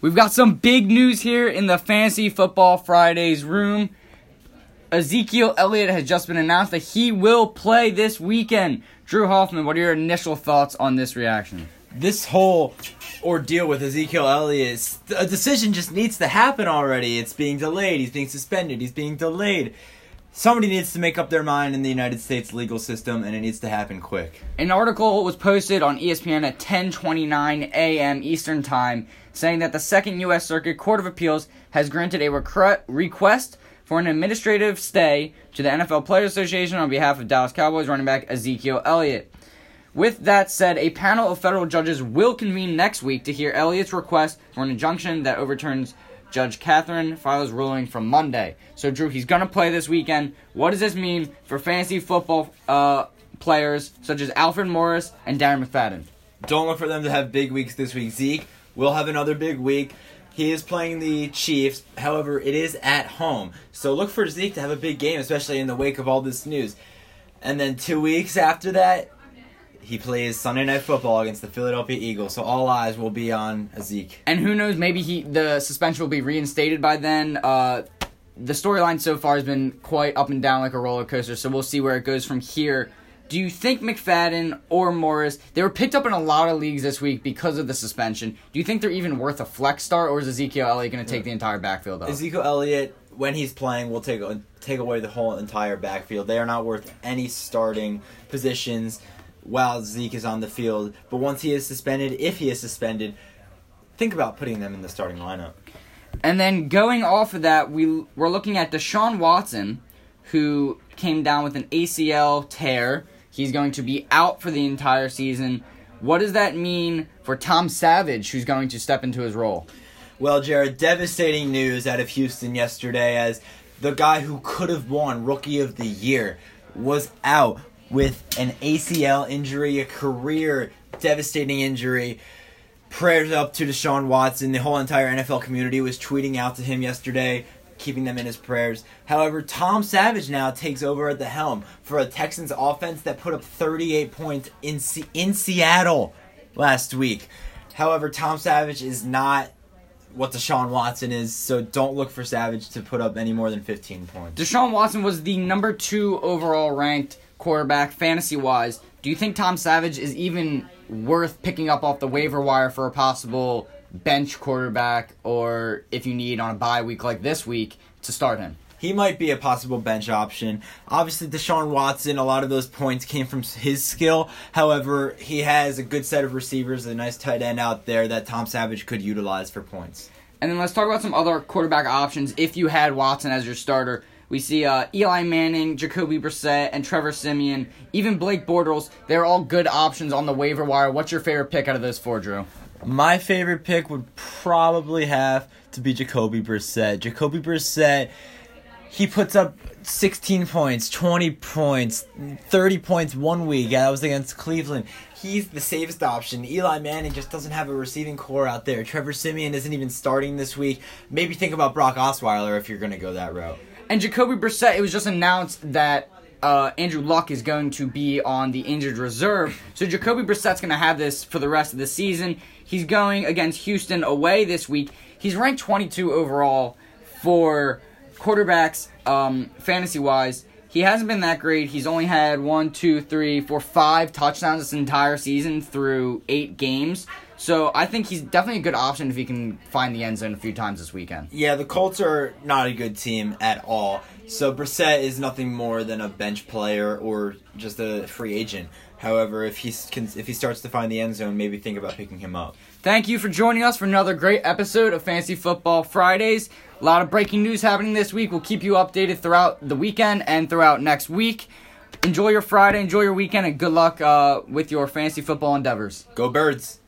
We've got some big news here in the Fantasy Football Fridays room. Ezekiel Elliott has just been announced that he will play this weekend. Drew Hoffman, what are your initial thoughts on this reaction? This whole ordeal with Ezekiel Elliott, a decision just needs to happen already. It's being delayed. He's being suspended. He's being delayed. Somebody needs to make up their mind in the United States legal system, and it needs to happen quick. An article was posted on ESPN at 10:29 a.m. Eastern Time, saying that the Second U.S. Circuit Court of Appeals has granted a recre- request for an administrative stay to the NFL Players Association on behalf of Dallas Cowboys running back Ezekiel Elliott. With that said, a panel of federal judges will convene next week to hear Elliott's request for an injunction that overturns Judge Katherine Failla's ruling from Monday. So, Drew, he's going to play this weekend. What does this mean for fantasy football uh, players such as Alfred Morris and Darren McFadden? Don't look for them to have big weeks this week. Zeke will have another big week. He is playing the Chiefs. However, it is at home. So look for Zeke to have a big game, especially in the wake of all this news. And then two weeks after that, he plays Sunday Night Football against the Philadelphia Eagles. So all eyes will be on Zeke. And who knows, maybe he the suspension will be reinstated by then. Uh, the storyline so far has been quite up and down like a roller coaster, so we'll see where it goes from here. Do you think McFadden or Morris, they were picked up in a lot of leagues this week because of the suspension. Do you think they're even worth a flex start, or is Ezekiel Elliott going to take the entire backfield up? Ezekiel Elliott, when he's playing, will take take away the whole entire backfield. They are not worth any starting positions while Zeke is on the field. But once he is suspended, if he is suspended, think about putting them in the starting lineup. And then going off of that, we we're looking at Deshaun Watson, who came down with an ACL tear. He's going to be out for the entire season. What does that mean for Tom Savage, who's going to step into his role? Well, Jared, devastating news out of Houston yesterday as the guy who could have won Rookie of the Year was out with an ACL injury, a career devastating injury. Prayers up to Deshaun Watson. The whole entire NFL community was tweeting out to him yesterday, keeping them in his prayers. However, Tom Savage now takes over at the helm for a Texans offense that put up 38 points in Se- in Seattle last week. However, Tom Savage is not what Deshaun Watson is, so don't look for Savage to put up any more than 15 points. Deshaun Watson was the number two overall ranked quarterback fantasy wise. Do you think Tom Savage is even worth picking up off the waiver wire for a possible bench quarterback, or if you need on a bye week like this week to start him? He might be a possible bench option. Obviously, Deshaun Watson, a lot of those points came from his skill. However, he has a good set of receivers, a nice tight end out there that Tom Savage could utilize for points. And then let's talk about some other quarterback options. If you had Watson as your starter, we see uh, Eli Manning, Jacoby Brissett, and Trevor Siemian, even Blake Bortles. They're all good options on the waiver wire. What's your favorite pick out of those four, Drew? My favorite pick would probably have to be Jacoby Brissett. Jacoby Brissett, he puts up 16 points, 20 points, 30 points one week. That was against Cleveland. He's the safest option. Eli Manning just doesn't have a receiving corps out there. Trevor Siemian isn't even starting this week. Maybe think about Brock Osweiler if you're going to go that route. And Jacoby Brissett, it was just announced that uh, Andrew Luck is going to be on the injured reserve. So Jacoby Brissett's going to have this for the rest of the season. He's going against Houston away this week. He's ranked 22 overall for quarterbacks, um, fantasy wise. He hasn't been that great. He's only had one, two, three, four, five touchdowns this entire season through eight games. So I think he's definitely a good option if he can find the end zone a few times this weekend. Yeah, the Colts are not a good team at all. So Brissett is nothing more than a bench player or just a free agent. However, if he can, if he starts to find the end zone, maybe think about picking him up. Thank you for joining us for another great episode of Fantasy Football Fridays. A lot of breaking news happening this week. We'll keep you updated throughout the weekend and throughout next week. Enjoy your Friday, enjoy your weekend, and good luck uh, with your fantasy football endeavors. Go Birds!